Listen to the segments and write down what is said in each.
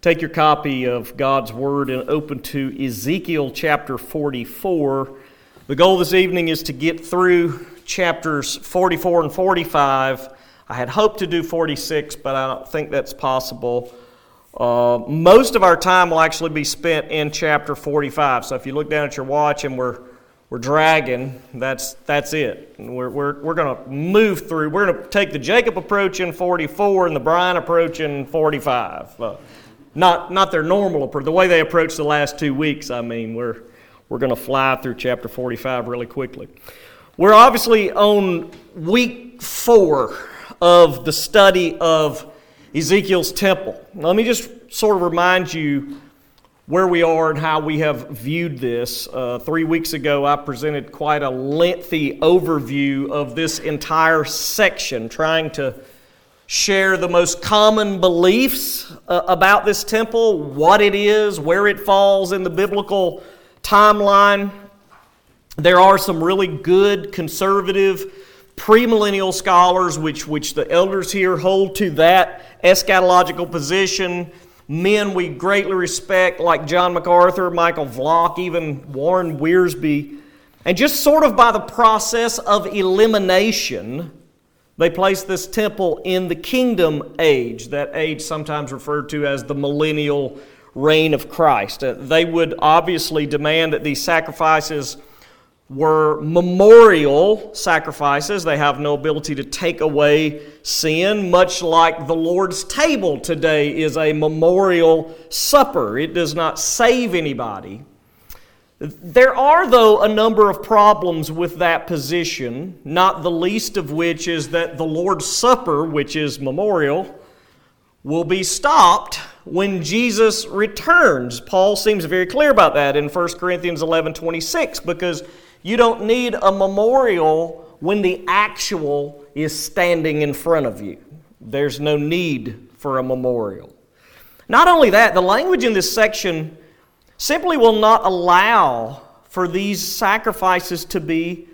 Take your copy of God's Word and open to Ezekiel chapter 44. The goal this evening is to get through chapters 44 and 45. I had hoped to do 46, but I don't think that's possible. Uh, most of our time will actually be spent in chapter 45. So if you look down at your watch and we're we're dragging, that's, that's it. We're, we're, we're going to move through. We're going to take the Jacob approach in 44 and the Brian approach in 45. Uh, not, not their normal approach, the way they approach the last two weeks, I mean, we're, we're going to fly through chapter 45 really quickly. We're obviously on week four of the study of Ezekiel's temple. Let me just sort of remind you where we are and how we have viewed this. Uh, three weeks ago, I presented quite a lengthy overview of this entire section, trying to share the most common beliefs uh, about this temple, what it is, where it falls in the biblical timeline. There are some really good conservative premillennial scholars, which, which the elders here hold to that eschatological position. Men we greatly respect, like John MacArthur, Michael Vlach, even Warren Wiersbe. And just sort of by the process of elimination, they placed this temple in the kingdom age, that age sometimes referred to as the millennial reign of Christ. Uh, they would obviously demand that these sacrifices were memorial sacrifices. They have no ability to take away sin, much like the Lord's table today is a memorial supper. It does not save anybody. There are, though, a number of problems with that position, not the least of which is that the Lord's Supper, which is memorial, will be stopped when Jesus returns. Paul seems very clear about that in 1 Corinthians 11 26, because you don't need a memorial when the actual is standing in front of you. There's no need for a memorial. Not only that, the language in this section simply will not allow for these sacrifices to be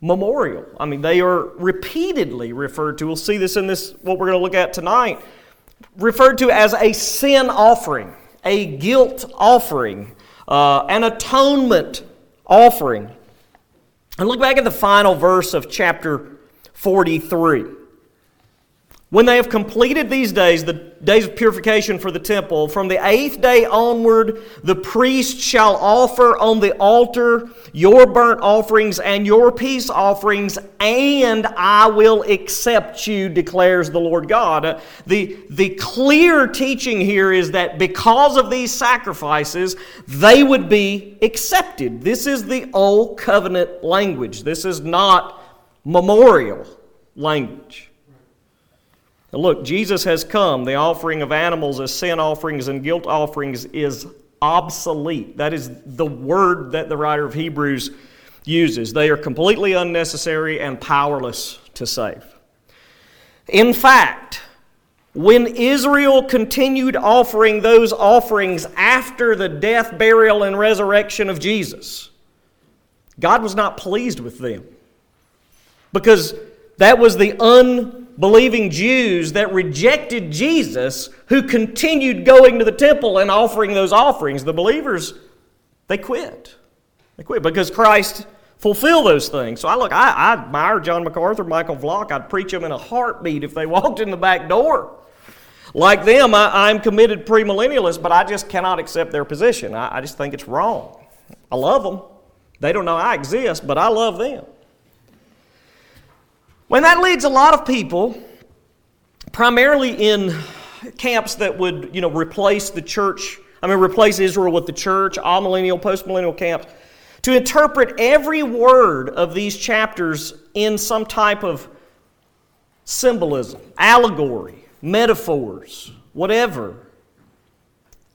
memorial. I mean, they are repeatedly referred to. We'll see this in this, what we're going to look at tonight, referred to as a sin offering, a guilt offering, uh, an atonement offering. And look back at the final verse of chapter 43. When they have completed these days, the days of purification for the temple, from the eighth day onward, the priest shall offer on the altar your burnt offerings and your peace offerings, and I will accept you, declares the Lord God. The, the clear teaching here is that because of these sacrifices, they would be accepted. This is the old covenant language. This is not memorial language. Look, Jesus has come. The offering of animals as sin offerings and guilt offerings is obsolete. That is the word that the writer of Hebrews uses. They are completely unnecessary and powerless to save. In fact, when Israel continued offering those offerings after the death, burial, and resurrection of Jesus, God was not pleased with them because that was the un believing Jews that rejected Jesus who continued going to the temple and offering those offerings. The believers, they quit. They quit because Christ fulfilled those things. So I look, I, I admire John MacArthur, Michael Vlach. I'd preach them in a heartbeat if they walked in the back door. Like them, I, am committed premillennialist, but I just cannot accept their position. I, I just think it's wrong. I love them. They don't know I exist, but I love them. When that leads a lot of people, primarily in camps that would, you know, replace the church, I mean, replace Israel with the church, amillennial, postmillennial camps, to interpret every word of these chapters in some type of symbolism, allegory, metaphors, whatever.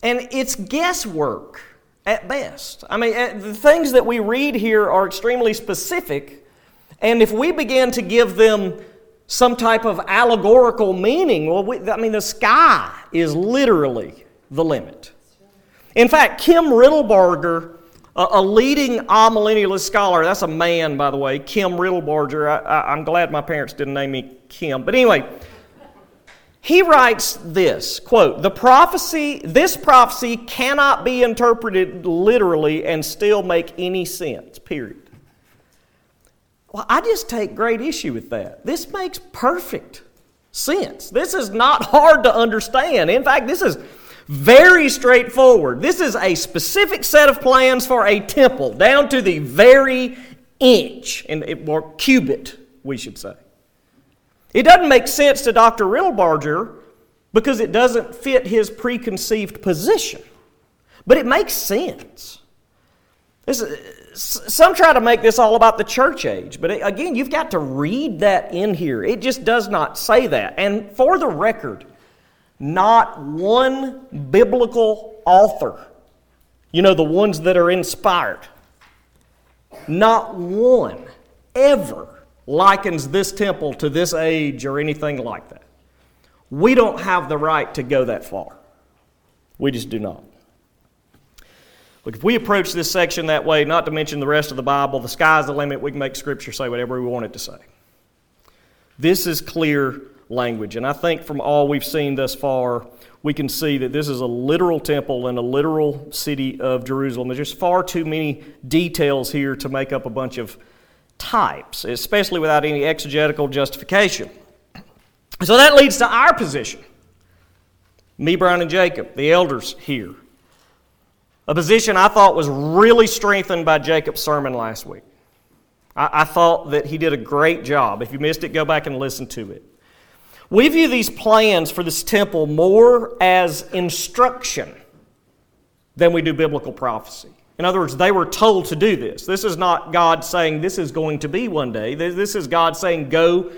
And it's guesswork at best. I mean, eh, the things that we read here are extremely specific and if we begin to give them some type of allegorical meaning, well, we, I mean, the sky is literally the limit. In fact, Kim Riddlebarger, a, a leading amillennialist scholar, that's a man, by the way, Kim Riddlebarger. I, I'm glad my parents didn't name me Kim. But anyway, he writes this quote the prophecy this prophecy cannot be interpreted literally and still make any sense period well i just take great issue with that this makes perfect sense this is not hard to understand in fact this is very straightforward this is a specific set of plans for a temple down to the very inch and or cubit we should say it doesn't make sense to Dr. Riddlebarger because it doesn't fit his preconceived position. But it makes sense. This, some try to make this all about the church age, but again, you've got to read that in here. It just does not say that. And for the record, not one biblical author, you know, the ones that are inspired, not one ever likens this temple to this age or anything like that. We don't have the right to go that far. We just do not. Look, if we approach this section that way, not to mention the rest of the Bible, the sky's the limit. We can make Scripture say whatever we want it to say. This is clear language. And I think from all we've seen thus far, we can see that this is a literal temple and a literal city of Jerusalem. There's just far too many details here to make up a bunch of types, especially without any exegetical justification. So that leads to our position. Me, Brian, and Jacob, the elders here. A position I thought was really strengthened by Jacob's sermon last week. I, I thought that he did a great job. If you missed it, go back and listen to it. We view these plans for this temple more as instruction than we do biblical prophecy. In other words, they were told to do this. This is not God saying this is going to be one day. This is God saying, go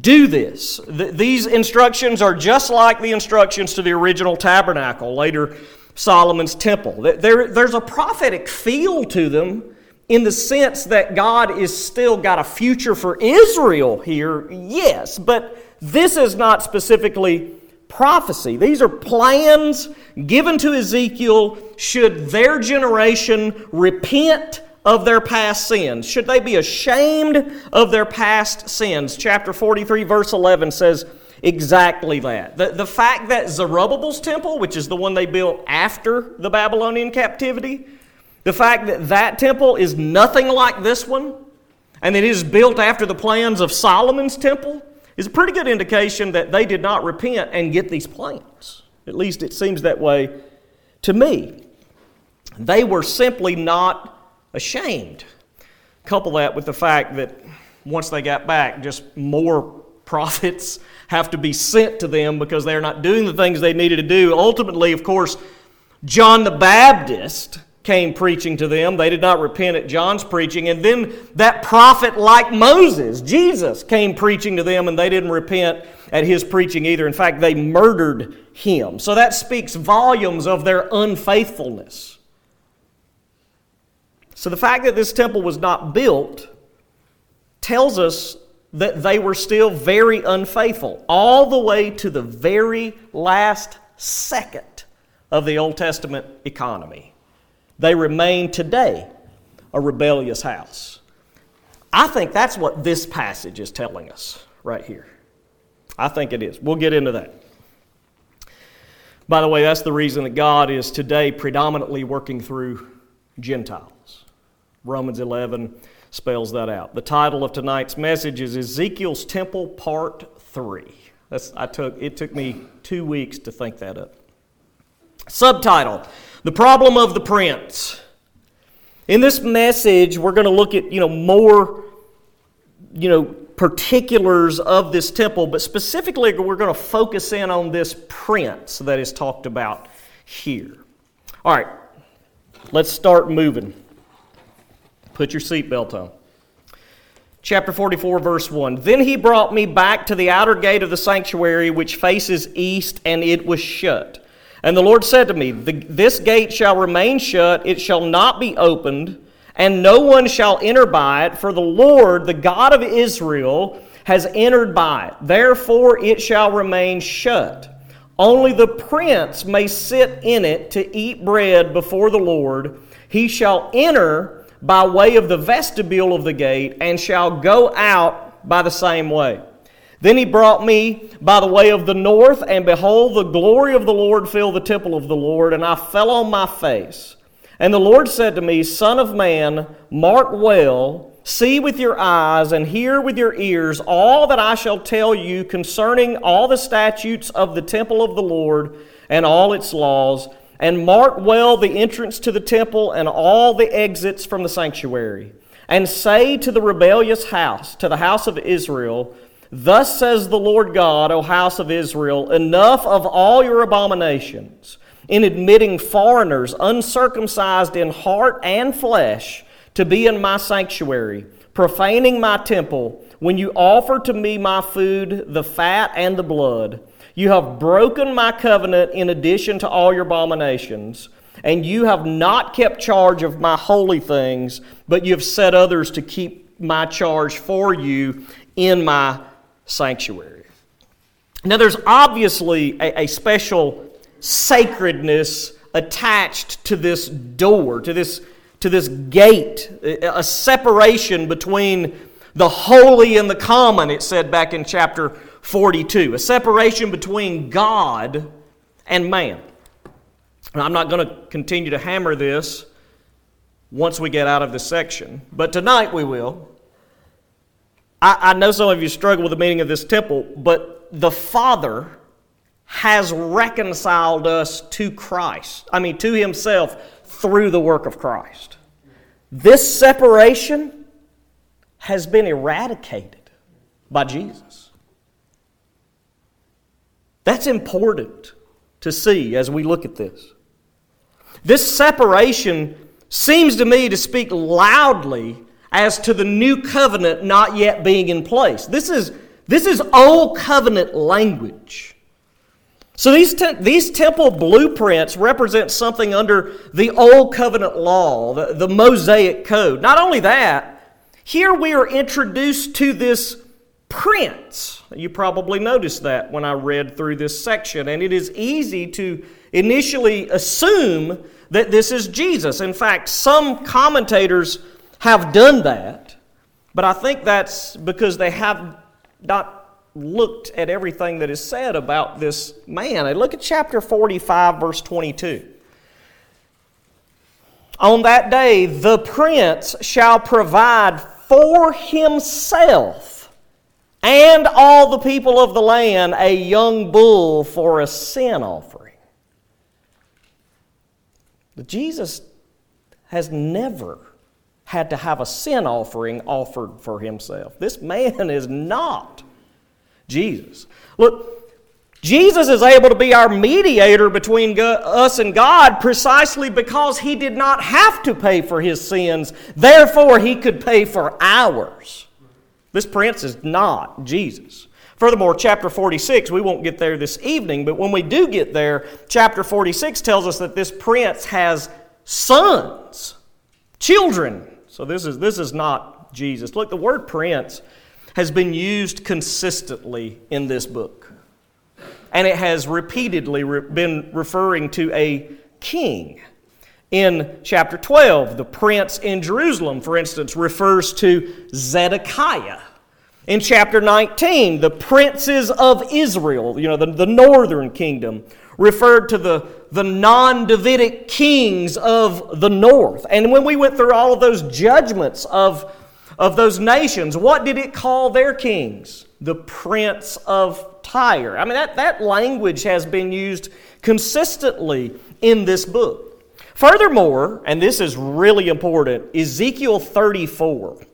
do this. these instructions are just like the instructions to the original tabernacle, later Solomon's temple. There, there's a prophetic feel to them in the sense that God is still got a future for Israel here, yes, but this is not specifically prophecy. These are plans given to Ezekiel should their generation repent of their past sins. Should they be ashamed of their past sins? Chapter 43, verse 11 says exactly that. The, the fact that Zerubbabel's temple, which is the one they built after the Babylonian captivity, the fact that that temple is nothing like this one, and that it is built after the plans of Solomon's temple, is a pretty good indication that they did not repent and get these plans. At least it seems that way to me. They were simply not ashamed. Couple that with the fact that once they got back, just more prophets have to be sent to them because they're not doing the things they needed to do. Ultimately, of course, John the Baptist came preaching to them. They did not repent at John's preaching. And then that prophet, like Moses, Jesus, came preaching to them, and they didn't repent at his preaching either. In fact, they murdered him. So that speaks volumes of their unfaithfulness. So the fact that this temple was not built tells us that they were still very unfaithful, all the way to the very last second of the Old Testament economy they remain today a rebellious house. I think that's what this passage is telling us right here. I think it is. We'll get into that. By the way, that's the reason that God is today predominantly working through Gentiles. Romans 11 spells that out. The title of tonight's message is Ezekiel's Temple Part 3. That's, I took, it took me two weeks to think that up. Subtitle the problem of the prince. In this message, we're going to look at, you know, more, you know, particulars of this temple, but specifically we're going to focus in on this prince that is talked about here. All right, let's start moving. Put your seatbelt on. Chapter 44, verse 1. Then he brought me back to the outer gate of the sanctuary, which faces east, and it was shut. And the Lord said to me, This gate shall remain shut, it shall not be opened, and no one shall enter by it, for the Lord, the God of Israel, has entered by it. Therefore it shall remain shut. Only the prince may sit in it to eat bread before the Lord. He shall enter by way of the vestibule of the gate, and shall go out by the same way. Then he brought me by the way of the north, and behold, the glory of the Lord filled the temple of the Lord, and I fell on my face. And the Lord said to me, Son of man, mark well, see with your eyes, and hear with your ears all that I shall tell you concerning all the statutes of the temple of the Lord and all its laws, and mark well the entrance to the temple and all the exits from the sanctuary. And say to the rebellious house, to the house of Israel, Thus says the Lord God, O house of Israel, enough of all your abominations, in admitting foreigners uncircumcised in heart and flesh to be in my sanctuary, profaning my temple, when you offer to me my food, the fat and the blood. You have broken my covenant in addition to all your abominations, and you have not kept charge of my holy things, but you have set others to keep my charge for you in my sanctuary. Now, there's obviously a, a special sacredness attached to this door, to this, to this gate, a separation between the holy and the common, it said back in chapter 42, a separation between God and man. I'm not going to continue to hammer this once we get out of this section, but tonight we will. I, I know some of you struggle with the meaning of this temple, but the Father has reconciled us to Christ. I mean, to Himself through the work of Christ. This separation has been eradicated by Jesus. That's important to see as we look at this. This separation seems to me to speak loudly as to the new covenant not yet being in place. This is, this is old covenant language. So these, te- these temple blueprints represent something under the old covenant law, the, the Mosaic code. Not only that, here we are introduced to this prince. You probably noticed that when I read through this section, and it is easy to initially assume that this is Jesus. In fact, some commentators have done that, but I think that's because they have not looked at everything that is said about this man. And look at chapter 45, verse 22. On that day, the prince shall provide for himself and all the people of the land a young bull for a sin offering. But Jesus has never had to have a sin offering offered for himself. This man is not Jesus. Look, Jesus is able to be our mediator between us and God precisely because he did not have to pay for his sins. Therefore, he could pay for ours. This prince is not Jesus. Furthermore, chapter 46, we won't get there this evening, but when we do get there, chapter 46 tells us that this prince has sons, children. So this is, this is not Jesus. Look, the word prince has been used consistently in this book. And it has repeatedly re- been referring to a king. In chapter 12, the prince in Jerusalem, for instance, refers to Zedekiah. In chapter 19, the princes of Israel, you know, the, the northern kingdom, referred to the, the non Davidic kings of the north. And when we went through all of those judgments of, of those nations, what did it call their kings? The prince of Tyre. I mean, that, that language has been used consistently in this book. Furthermore, and this is really important, Ezekiel 34,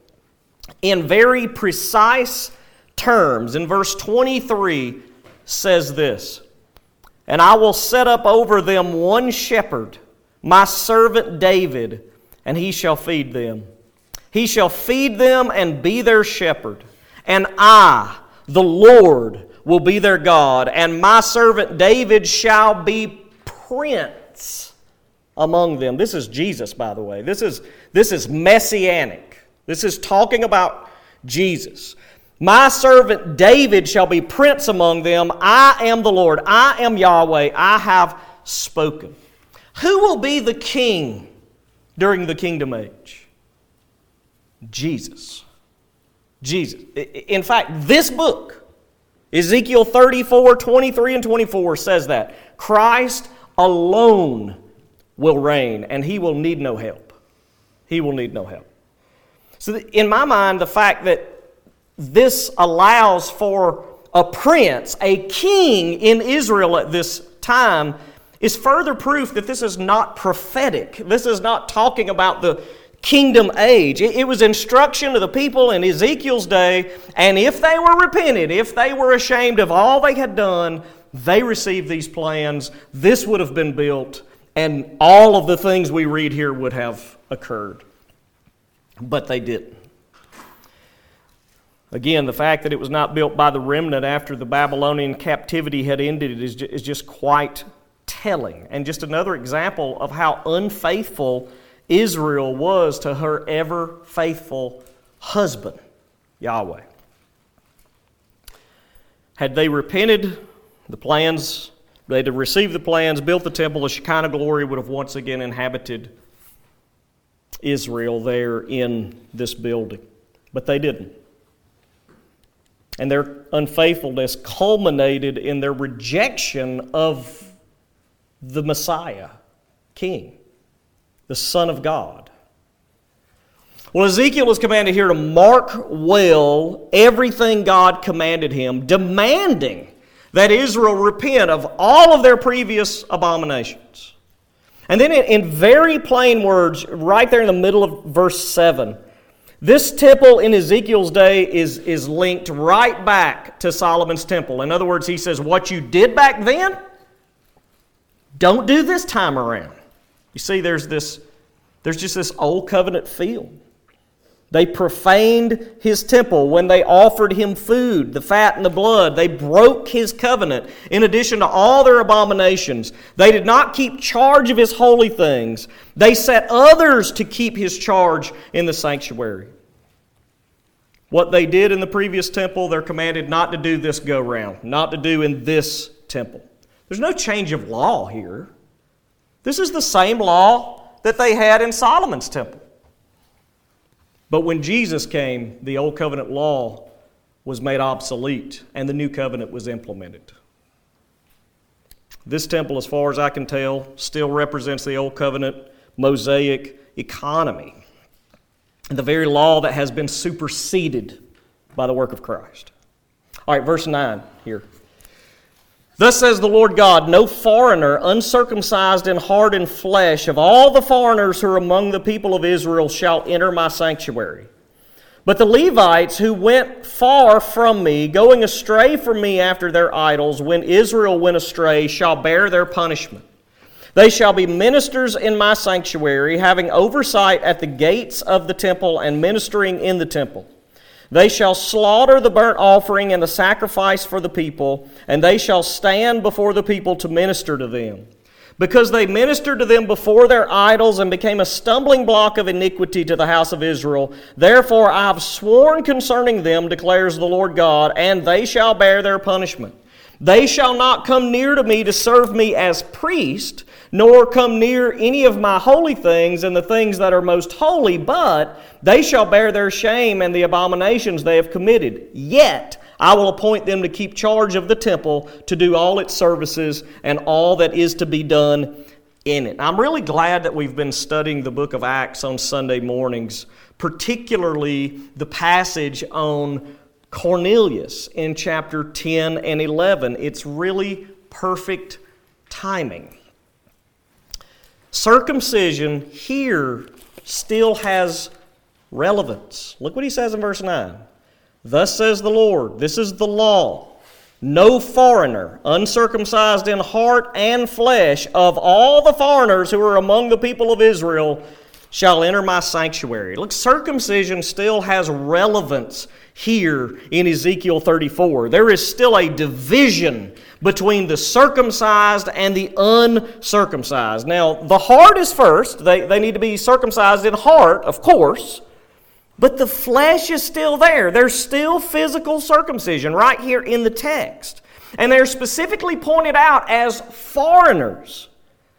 in very precise terms, in verse 23, says this and I will set up over them one shepherd, my servant David, and he shall feed them. He shall feed them and be their shepherd. And I, the Lord, will be their God, and my servant David shall be prince among them. This is Jesus, by the way. This is, this is messianic. This is talking about Jesus. My servant David shall be prince among them. I am the Lord. I am Yahweh. I have spoken. Who will be the king during the kingdom age? Jesus. Jesus. In fact, this book Ezekiel 34, 23, and 24 says that. Christ alone will reign, and he will need no help. He will need no help. So, in my mind, the fact that this allows for a prince, a king in Israel at this time, is further proof that this is not prophetic. This is not talking about the kingdom age. It, was instruction to the people in Ezekiel's day, and if they were repented, if they were ashamed of all they had done, they received these plans. This would have been built, and all of the things we read here would have occurred. But they didn't. Again, the fact that it was not built by the remnant after the Babylonian captivity had ended is, just quite telling. And just another example of how unfaithful Israel was to her ever faithful husband, Yahweh. Had they repented, the plans, they'd have received the plans, built the temple, the Shekinah glory would have once again inhabited Israel there in this building. But they didn't. And their unfaithfulness culminated in their rejection of the Messiah, King, the Son of God. Well, Ezekiel was commanded here to mark well everything God commanded him, demanding that Israel repent of all of their previous abominations. And then, in, very plain words, right there in the middle of verse 7, this temple in Ezekiel's day is, is linked right back to Solomon's temple. In other words, he says, What you did back then, don't do this time around. You see, there's this, there's just this old covenant feel. They profaned his temple when they offered him food, the fat and the blood. They broke his covenant in addition to all their abominations. They did not keep charge of his holy things. They set others to keep his charge in the sanctuary. What they did in the previous temple, they're commanded not to do this go round, not to do in this temple. There's no change of law here. This is the same law that they had in Solomon's temple. But when Jesus came, the old covenant law was made obsolete and the new covenant was implemented. This temple, as far as I can tell, still represents the old covenant Mosaic economy, the very law that has been superseded by the work of Christ. All right, verse 9 here. Thus says the Lord God No foreigner, uncircumcised in heart and flesh, of all the foreigners who are among the people of Israel, shall enter my sanctuary. But the Levites who went far from me, going astray from me after their idols, when Israel went astray, shall bear their punishment. They shall be ministers in my sanctuary, having oversight at the gates of the temple and ministering in the temple. They shall slaughter the burnt offering and the sacrifice for the people, and they shall stand before the people to minister to them. Because they ministered to them before their idols and became a stumbling block of iniquity to the house of Israel, therefore I have sworn concerning them, declares the Lord God, and they shall bear their punishment. They shall not come near to me to serve me as priest, nor come near any of my holy things and the things that are most holy, but they shall bear their shame and the abominations they have committed. Yet I will appoint them to keep charge of the temple, to do all its services and all that is to be done in it. I'm really glad that we've been studying the book of Acts on Sunday mornings, particularly the passage on Cornelius in chapter 10 and 11. It's really perfect timing. Circumcision here still has relevance. Look what he says in verse 9. Thus says the Lord, this is the law. No foreigner, uncircumcised in heart and flesh, of all the foreigners who are among the people of Israel, shall enter my sanctuary. Look, circumcision still has relevance here in Ezekiel 34. There is still a division between the circumcised and the uncircumcised. Now, the heart is first. They, they need to be circumcised in heart, of course. But the flesh is still there. There's still physical circumcision right here in the text. And they're specifically pointed out as foreigners.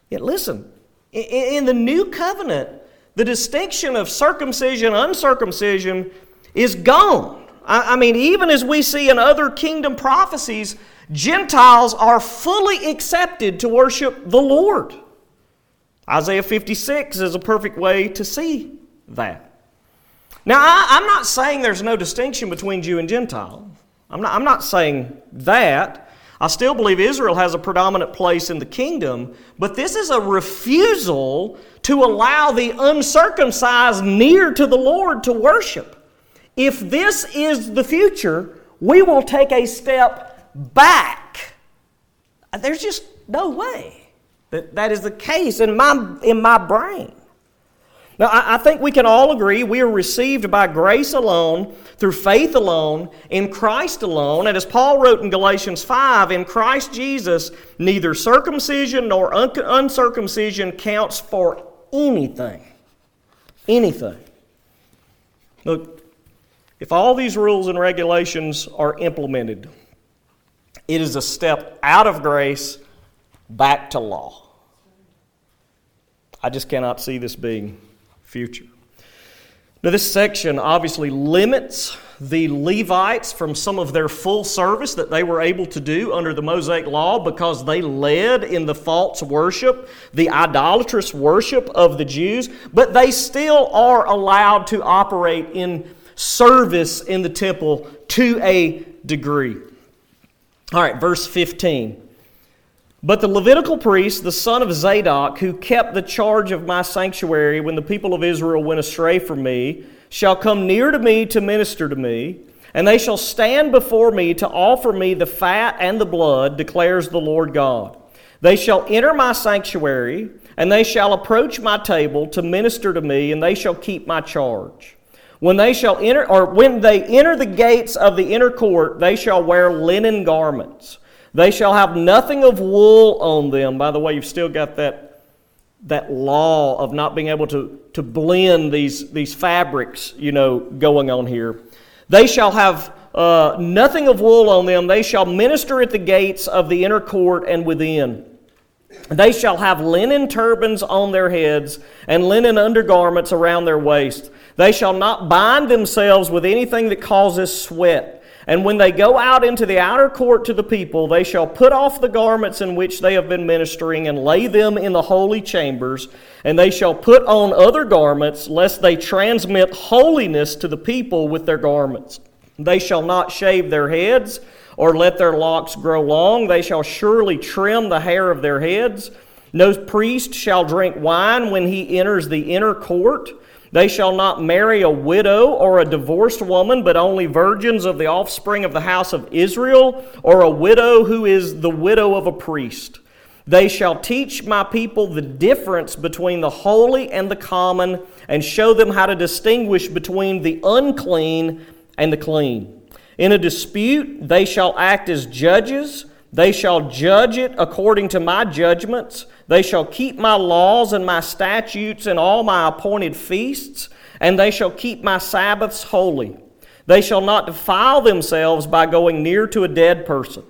Yet listen, in the new covenant, the distinction of circumcision, uncircumcision is gone. I, I mean, even as we see in other kingdom prophecies, Gentiles are fully accepted to worship the Lord. Isaiah 56 is a perfect way to see that. Now, I, am not saying there's no distinction between Jew and Gentile. I'm not, I'm not saying that. I still believe Israel has a predominant place in the kingdom, but this is a refusal to allow the uncircumcised near to the Lord to worship. If this is the future, we will take a step back. There's just no way that that is the case in my, in my brain. Now, I, think we can all agree we are received by grace alone, through faith alone, in Christ alone. And as Paul wrote in Galatians 5, in Christ Jesus, neither circumcision nor un- uncircumcision counts for anything. Anything. Look, if all these rules and regulations are implemented, it is a step out of grace back to law. I just cannot see this being future. Now, this section obviously limits the Levites from some of their full service that they were able to do under the Mosaic Law because they led in the false worship, the idolatrous worship of the Jews, but they still are allowed to operate in service in the temple to a degree. All right, verse 15. But the Levitical priest, the son of Zadok, who kept the charge of my sanctuary when the people of Israel went astray from me, shall come near to me to minister to me, and they shall stand before me to offer me the fat and the blood, declares the Lord God. They shall enter my sanctuary, and they shall approach my table to minister to me, and they shall keep my charge. When they shall enter, or when they enter the gates of the inner court, they shall wear linen garments. They shall have nothing of wool on them. By the way, you've still got that, that law of not being able to, to blend these, these fabrics, you know, going on here. They shall have uh, nothing of wool on them. They shall minister at the gates of the inner court and within. They shall have linen turbans on their heads and linen undergarments around their waist. They shall not bind themselves with anything that causes sweat. And when they go out into the outer court to the people, they shall put off the garments in which they have been ministering and lay them in the holy chambers. And they shall put on other garments, lest they transmit holiness to the people with their garments. They shall not shave their heads or let their locks grow long. They shall surely trim the hair of their heads. No priest shall drink wine when he enters the inner court. They shall not marry a widow or a divorced woman, but only virgins of the offspring of the house of Israel, or a widow who is the widow of a priest. They shall teach my people the difference between the holy and the common, and show them how to distinguish between the unclean and the clean. In a dispute, they shall act as judges. They shall judge it according to my judgments. They shall keep my laws and my statutes and all my appointed feasts, and they shall keep my Sabbaths holy. They shall not defile themselves by going near to a dead person.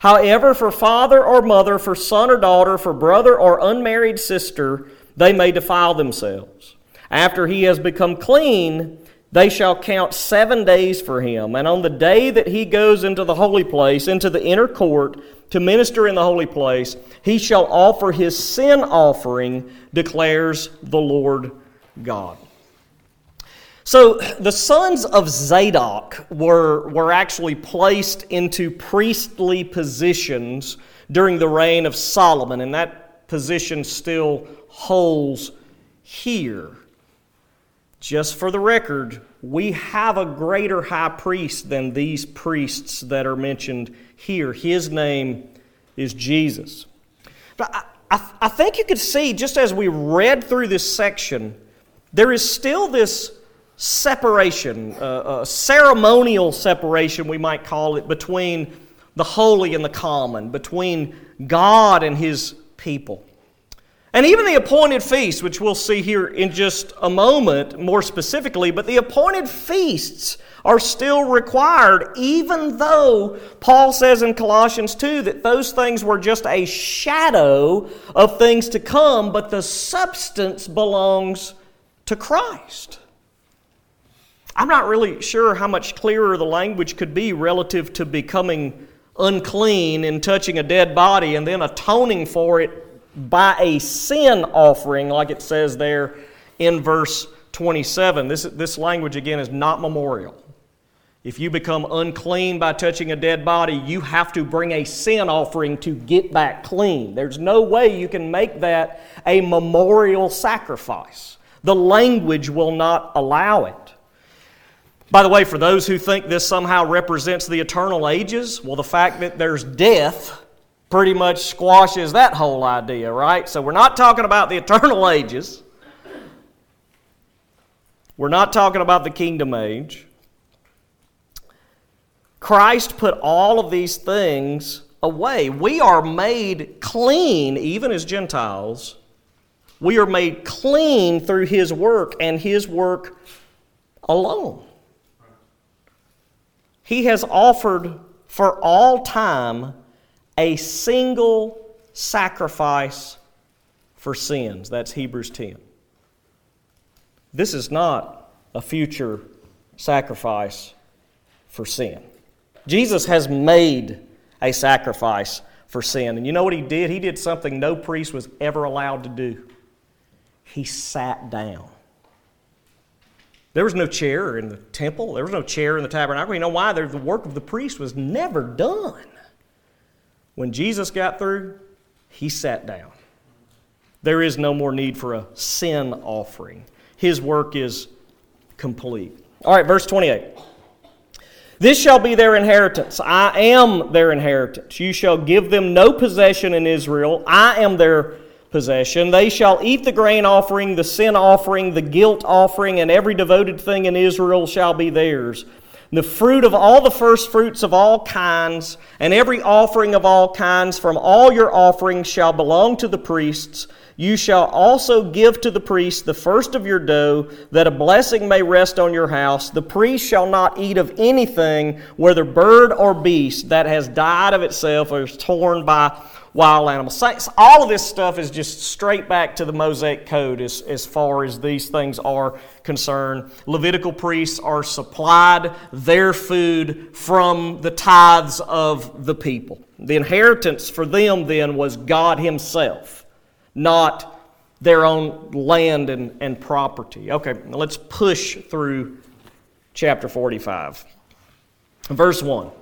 However, for father or mother, for son or daughter, for brother or unmarried sister, they may defile themselves. After he has become clean, they shall count seven days for him. And on the day that he goes into the holy place, into the inner court, to minister in the holy place, he shall offer his sin offering, declares the Lord God. So the sons of Zadok were, were actually placed into priestly positions during the reign of Solomon, and that position still holds here. Just for the record, we have a greater high priest than these priests that are mentioned here. His name is Jesus. But I, I, I, think you could see, just as we read through this section, there is still this separation, uh, ceremonial separation, we might call it, between the holy and the common, between God and his people. And even the appointed feasts, which we'll see here in just a moment more specifically, but the appointed feasts are still required, even though Paul says in Colossians 2 that those things were just a shadow of things to come, but the substance belongs to Christ. I'm not really sure how much clearer the language could be relative to becoming unclean and touching a dead body and then atoning for it by a sin offering, like it says there in verse 27. This, this language, again, is not memorial. If you become unclean by touching a dead body, you have to bring a sin offering to get back clean. There's no way you can make that a memorial sacrifice. The language will not allow it. By the way, for those who think this somehow represents the eternal ages, well, the fact that there's death pretty much squashes that whole idea, right? So we're not talking about the eternal ages. We're not talking about the kingdom age. Christ put all of these things away. We are made clean, even as Gentiles. We are made clean through His work and His work alone. He has offered for all time a single sacrifice for sins. That's Hebrews 10. This is not a future sacrifice for sin. Jesus has made a sacrifice for sin. And you know what he did? He did something no priest was ever allowed to do. He sat down. There was no chair in the temple. There was no chair in the tabernacle. You know why? The work of the priest was never done. When Jesus got through, he sat down. There is no more need for a sin offering. His work is complete. All right, verse 28. This shall be their inheritance. I am their inheritance. You shall give them no possession in Israel. I am their possession. They shall eat the grain offering, the sin offering, the guilt offering, and every devoted thing in Israel shall be theirs. The fruit of all the first fruits of all kinds, and every offering of all kinds from all your offerings shall belong to the priests. You shall also give to the priest the first of your dough, that a blessing may rest on your house. The priest shall not eat of anything, whether bird or beast, that has died of itself or is torn by wild animals. All of this stuff is just straight back to the Mosaic Code as, as far as these things are concerned. Levitical priests are supplied their food from the tithes of the people. The inheritance for them then was God Himself, not their own land and, and property. Okay, let's push through chapter 45. Verse 1.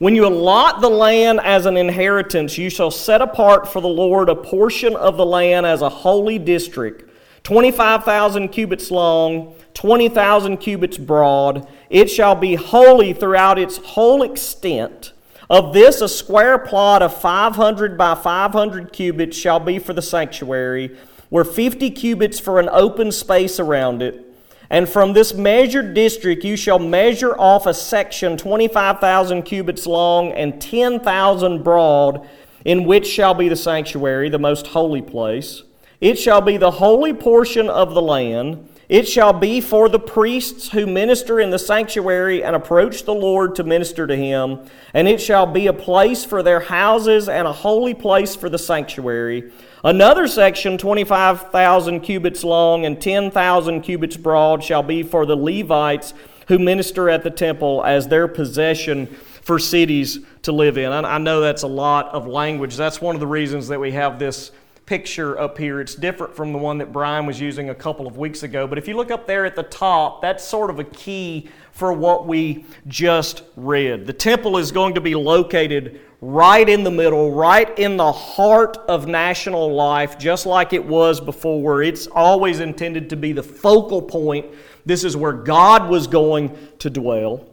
When you allot the land as an inheritance, you shall set apart for the Lord a portion of the land as a holy district, 25,000 cubits long, 20,000 cubits broad. It shall be holy throughout its whole extent. Of this, a square plot of 500 by 500 cubits shall be for the sanctuary, where 50 cubits for an open space around it and from this measured district you shall measure off a section 25,000 cubits long and 10,000 broad, in which shall be the sanctuary, the most holy place. It shall be the holy portion of the land. It shall be for the priests who minister in the sanctuary and approach the Lord to minister to him. And it shall be a place for their houses and a holy place for the sanctuary. Another section, 25,000 cubits long and 10,000 cubits broad, shall be for the Levites who minister at the temple as their possession for cities to live in. I know that's a lot of language. That's one of the reasons that we have this picture up here. It's different from the one that Brian was using a couple of weeks ago. But if you look up there at the top, that's sort of a key for what we just read. The temple is going to be located right in the middle, right in the heart of national life, just like it was before. It's always intended to be the focal point. This is where God was going to dwell.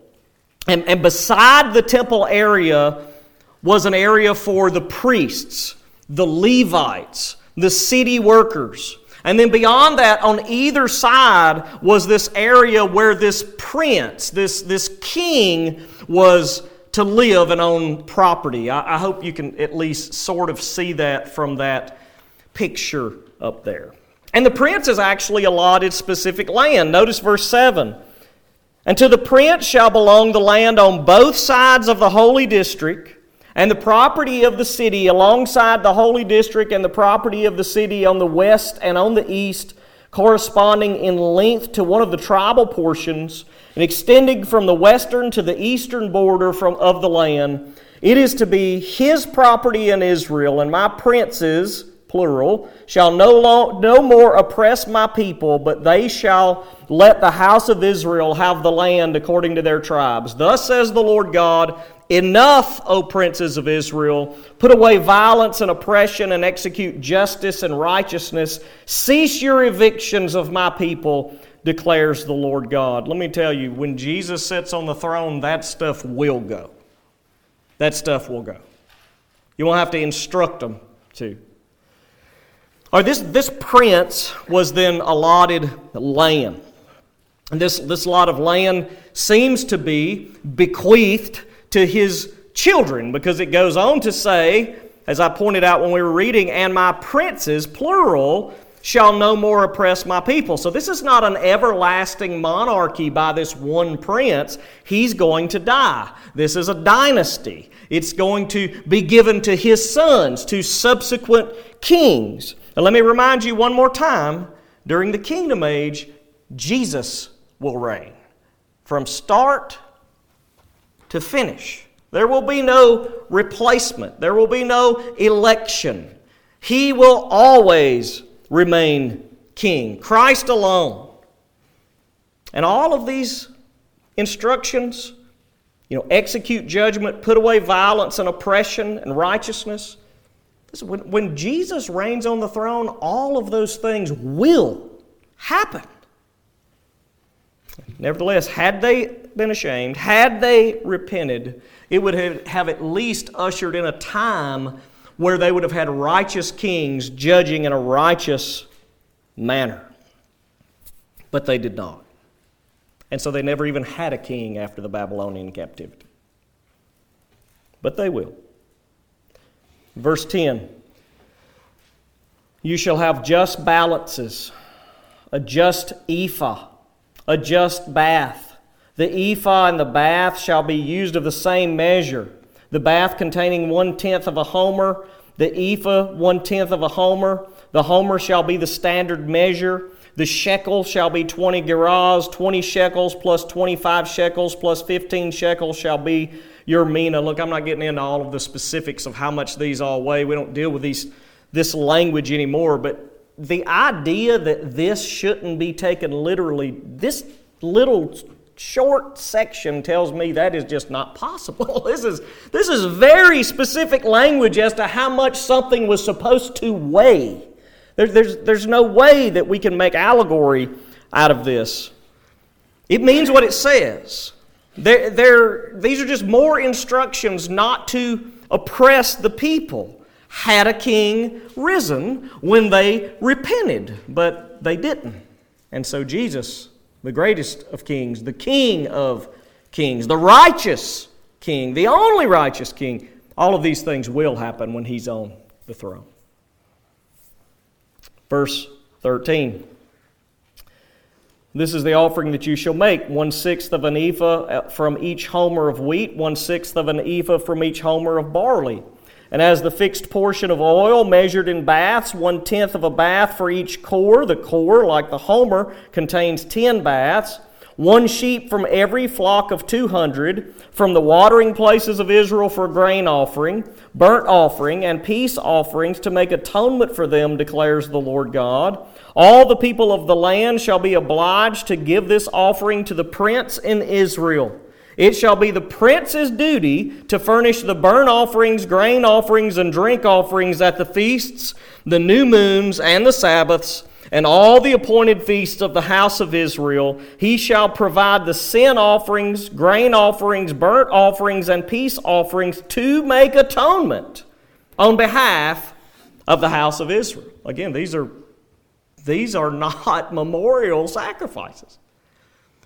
And, and beside the temple area was an area for the priests the Levites, the city workers. And then beyond that, on either side was this area where this prince, this, this king, was to live and own property. I, I hope you can at least sort of see that from that picture up there. And the prince is actually allotted specific land. Notice verse 7. And to the prince shall belong the land on both sides of the holy district and the property of the city alongside the holy district and the property of the city on the west and on the east corresponding in length to one of the tribal portions and extending from the western to the eastern border from, of the land. It is to be his property in Israel, and my princes, plural, shall no, long, no more oppress my people, but they shall let the house of Israel have the land according to their tribes. Thus says the Lord God Enough, O princes of Israel. Put away violence and oppression and execute justice and righteousness. Cease your evictions of my people, declares the Lord God. Let me tell you, when Jesus sits on the throne, that stuff will go. That stuff will go. You won't have to instruct them to. Or this, this prince was then allotted land. And this, this lot of land seems to be bequeathed to his children because it goes on to say, as I pointed out when we were reading, and my princes, plural, shall no more oppress my people. So this is not an everlasting monarchy by this one prince. He's going to die. This is a dynasty. It's going to be given to his sons, to subsequent kings. And let me remind you one more time during the kingdom age, Jesus will reign from start to finish. There will be no replacement, there will be no election. He will always remain king, Christ alone. And all of these instructions, you know, execute judgment, put away violence and oppression and righteousness. When, when Jesus reigns on the throne, all of those things will happen. Nevertheless, had they been ashamed, had they repented, it would have at least ushered in a time where they would have had righteous kings judging in a righteous manner. But they did not. And so they never even had a king after the Babylonian captivity. But they will. Verse 10 You shall have just balances, a just ephah a just bath. The ephah and the bath shall be used of the same measure. The bath containing one tenth of a homer, the ephah one tenth of a homer. The homer shall be the standard measure. The shekel shall be 20 gerahs, 20 shekels plus 25 shekels plus 15 shekels shall be your mina. Look, I'm not getting into all of the specifics of how much these all weigh. We don't deal with these, this language anymore, but the idea that this shouldn't be taken literally, this little short section tells me that is just not possible. this is, this is very specific language as to how much something was supposed to weigh. There, there's, there's no way that we can make allegory out of this. It means what it says. They're, they're, these are just more instructions not to oppress the people had a king risen when they repented, but they didn't. And so Jesus, the greatest of kings, the king of kings, the righteous king, the only righteous king, all of these things will happen when he's on the throne. Verse 13. This is the offering that you shall make one sixth of an ephah uh, from each homer of wheat, one sixth of an ephah from each homer of barley and as the fixed portion of oil measured in baths, one tenth of a bath for each cor, The cor, like the homer, contains ten baths. One sheep from every flock of two hundred, from the watering places of Israel for grain offering, burnt offering, and peace offerings to make atonement for them, declares the Lord God. All the people of the land shall be obliged to give this offering to the prince in Israel. It shall be the prince's duty to furnish the burnt offerings, grain offerings, and drink offerings at the feasts, the new moons, and the Sabbaths, and all the appointed feasts of the house of Israel. He shall provide the sin offerings, grain offerings, burnt offerings, and peace offerings to make atonement on behalf of the house of Israel. Again, these are, these are not memorial sacrifices.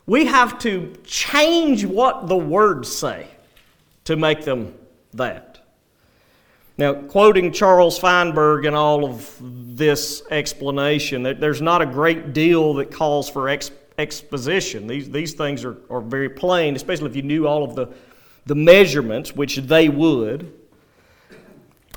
We have to change what the words say to make them that. Now, quoting Charles Feinberg in all of this explanation, there's not a great deal that calls for ex- exposition. These, these things are, are very plain, especially if you knew all of the, the measurements, which they would.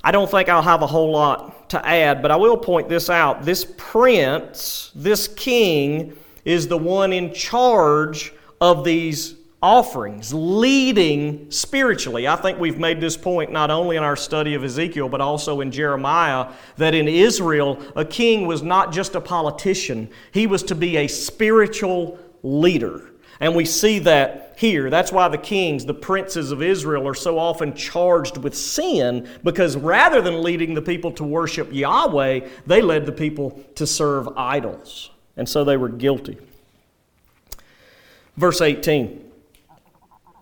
I don't think I'll have a whole lot to add, but I will point this out. This prince, this king, is the one in charge of these offerings, leading spiritually. I think we've made this point not only in our study of Ezekiel, but also in Jeremiah, that in Israel, a king was not just a politician, he was to be a spiritual leader. And we see that here. That's why the kings, the princes of Israel, are so often charged with sin, because rather than leading the people to worship Yahweh, they led the people to serve idols. And so they were guilty. Verse 18.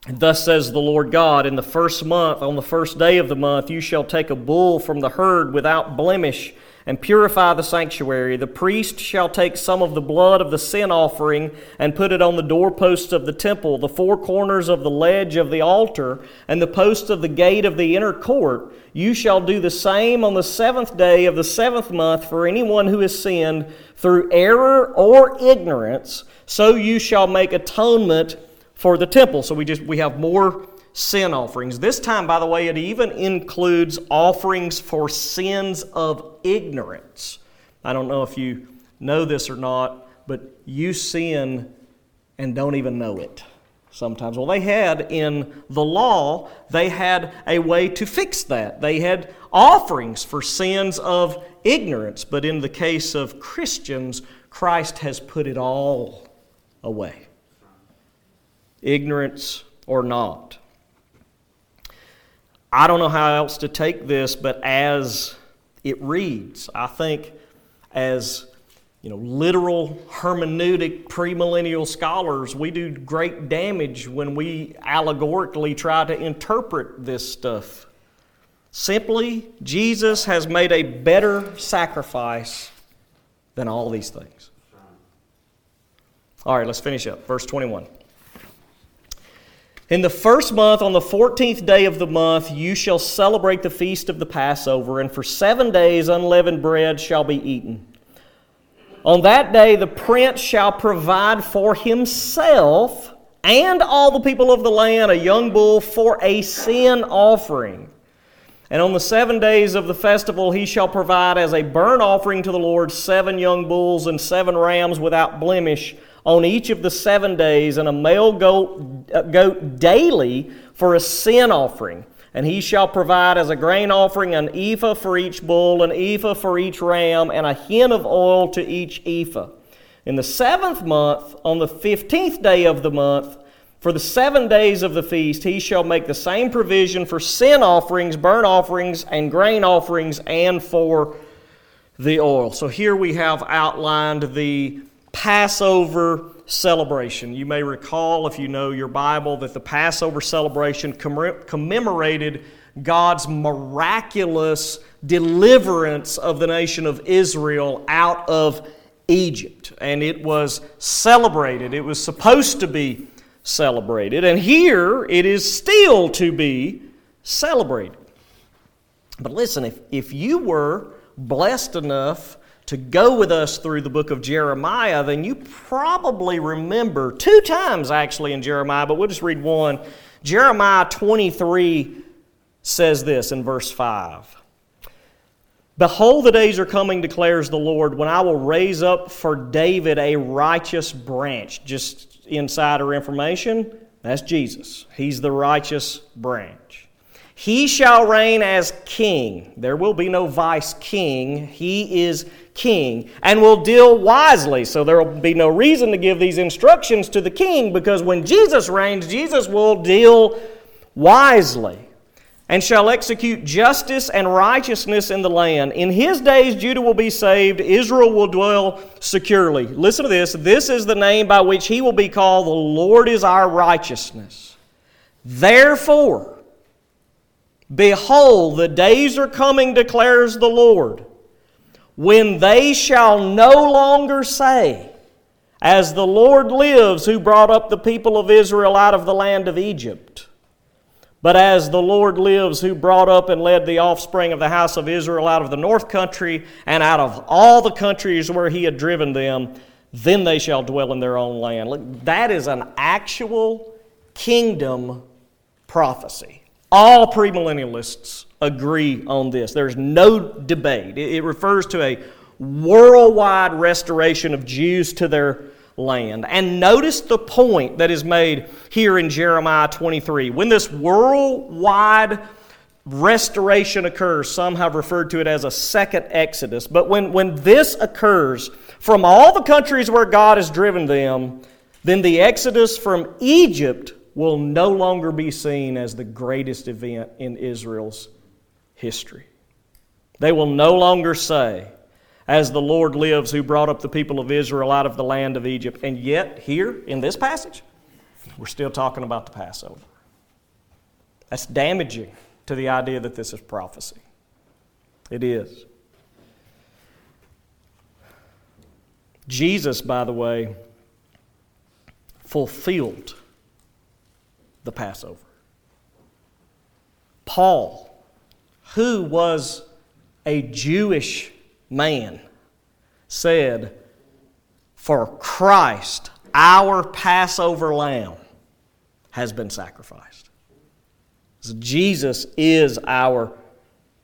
Thus says the Lord God, in the first month, on the first day of the month, you shall take a bull from the herd without blemish and purify the sanctuary. The priest shall take some of the blood of the sin offering and put it on the doorposts of the temple, the four corners of the ledge of the altar, and the posts of the gate of the inner court. You shall do the same on the seventh day of the seventh month for anyone who has sinned through error or ignorance. So you shall make atonement for the temple. So we just we have more sin offerings. This time, by the way, it even includes offerings for sins of ignorance. I don't know if you know this or not, but you sin and don't even know it sometimes. Well, they had in the law, they had a way to fix that. They had offerings for sins of ignorance, but in the case of Christians, Christ has put it all away ignorance or not. I don't know how else to take this, but as it reads, I think as you know, literal hermeneutic premillennial scholars, we do great damage when we allegorically try to interpret this stuff. Simply, Jesus has made a better sacrifice than all these things. All right, let's finish up. Verse 21. In the first month, on the fourteenth day of the month, you shall celebrate the feast of the Passover, and for seven days unleavened bread shall be eaten. On that day, the prince shall provide for himself and all the people of the land a young bull for a sin offering. And on the seven days of the festival, he shall provide as a burnt offering to the Lord seven young bulls and seven rams without blemish on each of the seven days, and a male goat, uh, goat daily for a sin offering. And he shall provide as a grain offering an ephah for each bull, an ephah for each ram, and a hin of oil to each ephah. In the seventh month, on the fifteenth day of the month, for the seven days of the feast, he shall make the same provision for sin offerings, burnt offerings, and grain offerings, and for the oil. So here we have outlined the Passover celebration. You may recall, if you know your Bible, that the Passover celebration commemorated God's miraculous deliverance of the nation of Israel out of Egypt. And it was celebrated, it was supposed to be celebrated. And here it is still to be celebrated. But listen, if, if you were blessed enough to go with us through the book of Jeremiah, then you probably remember two times actually in Jeremiah, but we'll just read one. Jeremiah 23 says this in verse 5. Behold, the days are coming, declares the Lord, when I will raise up for David a righteous branch. Just insider information that's Jesus. He's the righteous branch. He shall reign as king. There will be no vice king. He is king and will deal wisely. So there will be no reason to give these instructions to the king because when Jesus reigns, Jesus will deal wisely and shall execute justice and righteousness in the land. In his days, Judah will be saved, Israel will dwell securely. Listen to this this is the name by which he will be called the Lord is our righteousness. Therefore, behold, the days are coming, declares the Lord when they shall no longer say, As the Lord lives, who brought up the people of Israel out of the land of Egypt, but as the Lord lives, who brought up and led the offspring of the house of Israel out of the north country and out of all the countries where he had driven them, then they shall dwell in their own land. Look, that is an actual kingdom prophecy. All premillennialists agree on this. There's no debate. It refers to a worldwide restoration of Jews to their land. And notice the point that is made here in Jeremiah 23. When this worldwide restoration occurs, some have referred to it as a second Exodus, but when, when this occurs from all the countries where God has driven them, then the Exodus from Egypt will no longer be seen as the greatest event in Israel's history. They will no longer say, as the Lord lives, who brought up the people of Israel out of the land of Egypt. And yet, here in this passage, we're still talking about the Passover. That's damaging to the idea that this is prophecy. It is. Jesus, by the way, fulfilled the Passover. Paul, who was a Jewish man, said, For Christ, our Passover lamb, has been sacrificed. So Jesus is our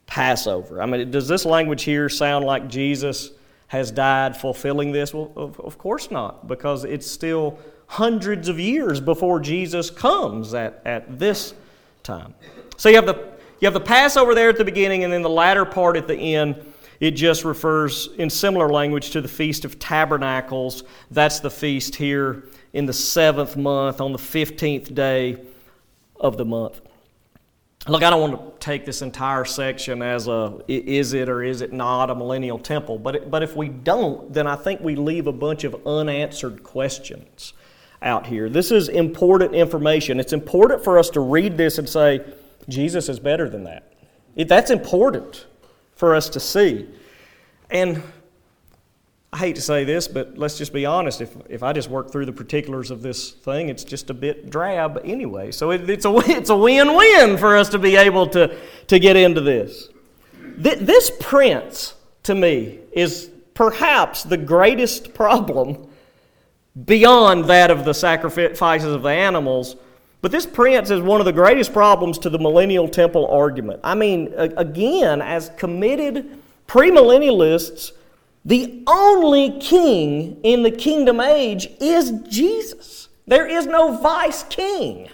Passover. I mean, does this language here sound like Jesus has died fulfilling this? Well, of, of course not, because it's still hundreds of years before Jesus comes at, at this time. So you have, the, you have the Passover there at the beginning, and then the latter part at the end. It just refers in similar language to the Feast of Tabernacles. That's the feast here in the seventh month, on the 15th day of the month. Look, I don't want to take this entire section as a is it or is it not a millennial temple, but, it, but if we don't, then I think we leave a bunch of unanswered questions out here. This is important information. It's important for us to read this and say, Jesus is better than that. That's important for us to see. And I hate to say this, but let's just be honest. If, if I just work through the particulars of this thing, it's just a bit drab anyway. So it, it's a, it's a win win for us to be able to, to get into this. Th- this prince, to me, is perhaps the greatest problem beyond that of the sacrifices of the animals. But this prince is one of the greatest problems to the millennial temple argument. I mean, again, as committed premillennialists, the only king in the kingdom age is Jesus. There is no vice king.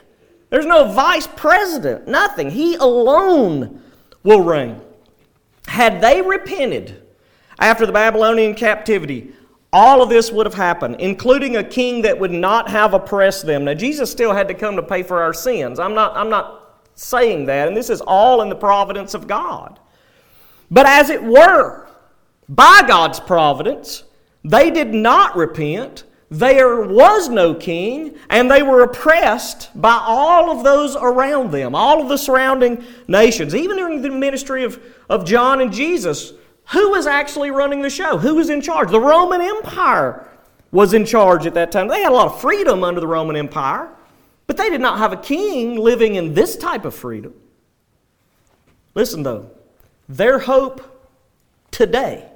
There's no vice president, nothing. He alone will reign. Had they repented after the Babylonian captivity, all of this would have happened, including a king that would not have oppressed them. Now, Jesus still had to come to pay for our sins. I'm not, I'm not saying that, and this is all in the providence of God. But as it were, by God's providence, they did not repent. There was no king, and they were oppressed by all of those around them, all of the surrounding nations. Even during the ministry of, of John and Jesus, who was actually running the show? Who was in charge? The Roman Empire was in charge at that time. They had a lot of freedom under the Roman Empire, but they did not have a king living in this type of freedom. Listen, though, their hope today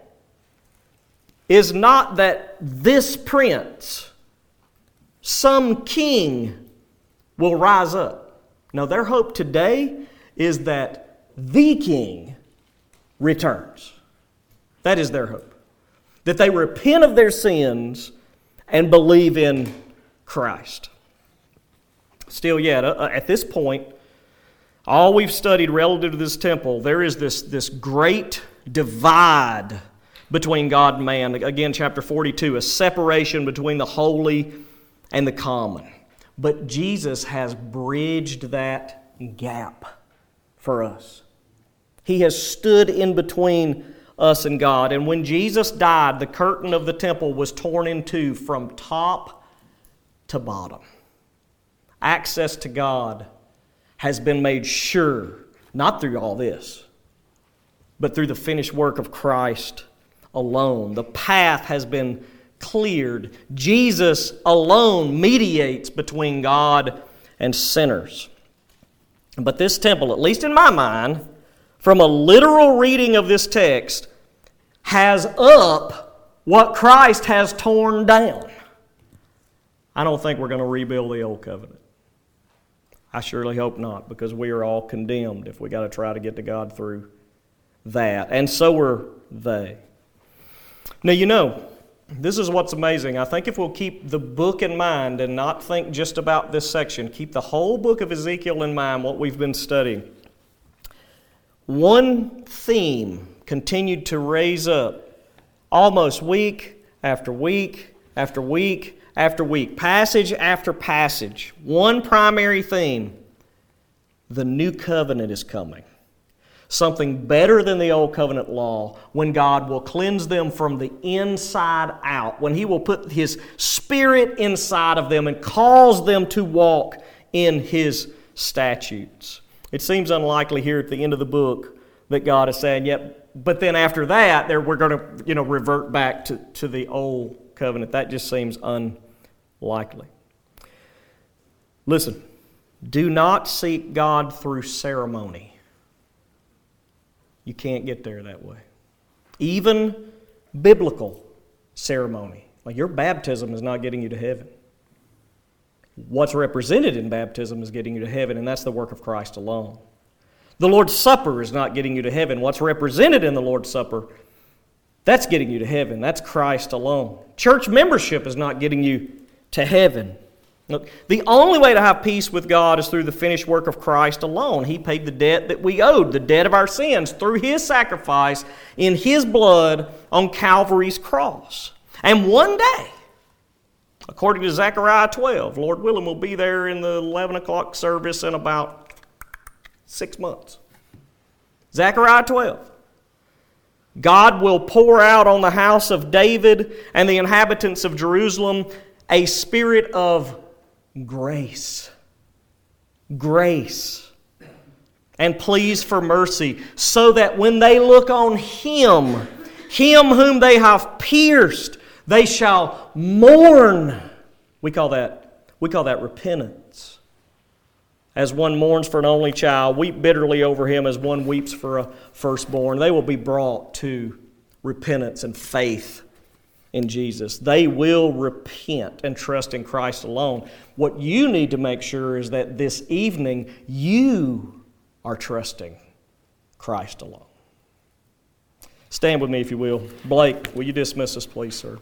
is not that this prince, some king, will rise up. No, their hope today is that the king returns. That is their hope. That they repent of their sins and believe in Christ. Still, yet, uh, uh, at this point, all we've studied relative to this temple, there is this, this great divide between God and man. Again, chapter 42, a separation between the holy and the common. But Jesus has bridged that gap for us. He has stood in between us and God. And when Jesus died, the curtain of the temple was torn in two from top to bottom. Access to God has been made sure, not through all this, but through the finished work of Christ alone. The path has been cleared. Jesus alone mediates between God and sinners. But this temple, at least in my mind, from a literal reading of this text has up what Christ has torn down. I don't think we're going to rebuild the old covenant. I surely hope not, because we are all condemned if we got to try to get to God through that. And so are they. Now, you know, this is what's amazing. I think if we'll keep the book in mind and not think just about this section, keep the whole book of Ezekiel in mind, what we've been studying. One theme continued to raise up almost week after week after week after week, passage after passage. One primary theme the new covenant is coming something better than the old covenant law when God will cleanse them from the inside out, when He will put His Spirit inside of them and cause them to walk in His statutes. It seems unlikely here at the end of the book that God is saying, yep, but then after that, we're going to you know, revert back to, to the old covenant. That just seems unlikely. Listen, do not seek God through ceremony. You can't get there that way. Even biblical ceremony, like your baptism, is not getting you to heaven. What's represented in baptism is getting you to heaven, and that's the work of Christ alone. The Lord's Supper is not getting you to heaven. What's represented in the Lord's Supper, that's getting you to heaven. That's Christ alone. Church membership is not getting you to heaven. Look, the only way to have peace with God is through the finished work of Christ alone. He paid the debt that we owed, the debt of our sins, through His sacrifice in His blood on Calvary's cross. And one day, according to Zechariah 12, Lord willing, we'll be there in the 11 o'clock service in about six months. Zechariah 12. God will pour out on the house of David and the inhabitants of Jerusalem a spirit of grace. Grace. And pleas for mercy, so that when they look on Him, Him whom they have pierced, they shall mourn. We call that, we call that repentance. As one mourns for an only child, weep bitterly over him as one weeps for a firstborn. They will be brought to repentance and faith in Jesus. They will repent and trust in Christ alone. What you need to make sure is that this evening you are trusting Christ alone. Stand with me if you will. Blake, will you dismiss us, please, sir?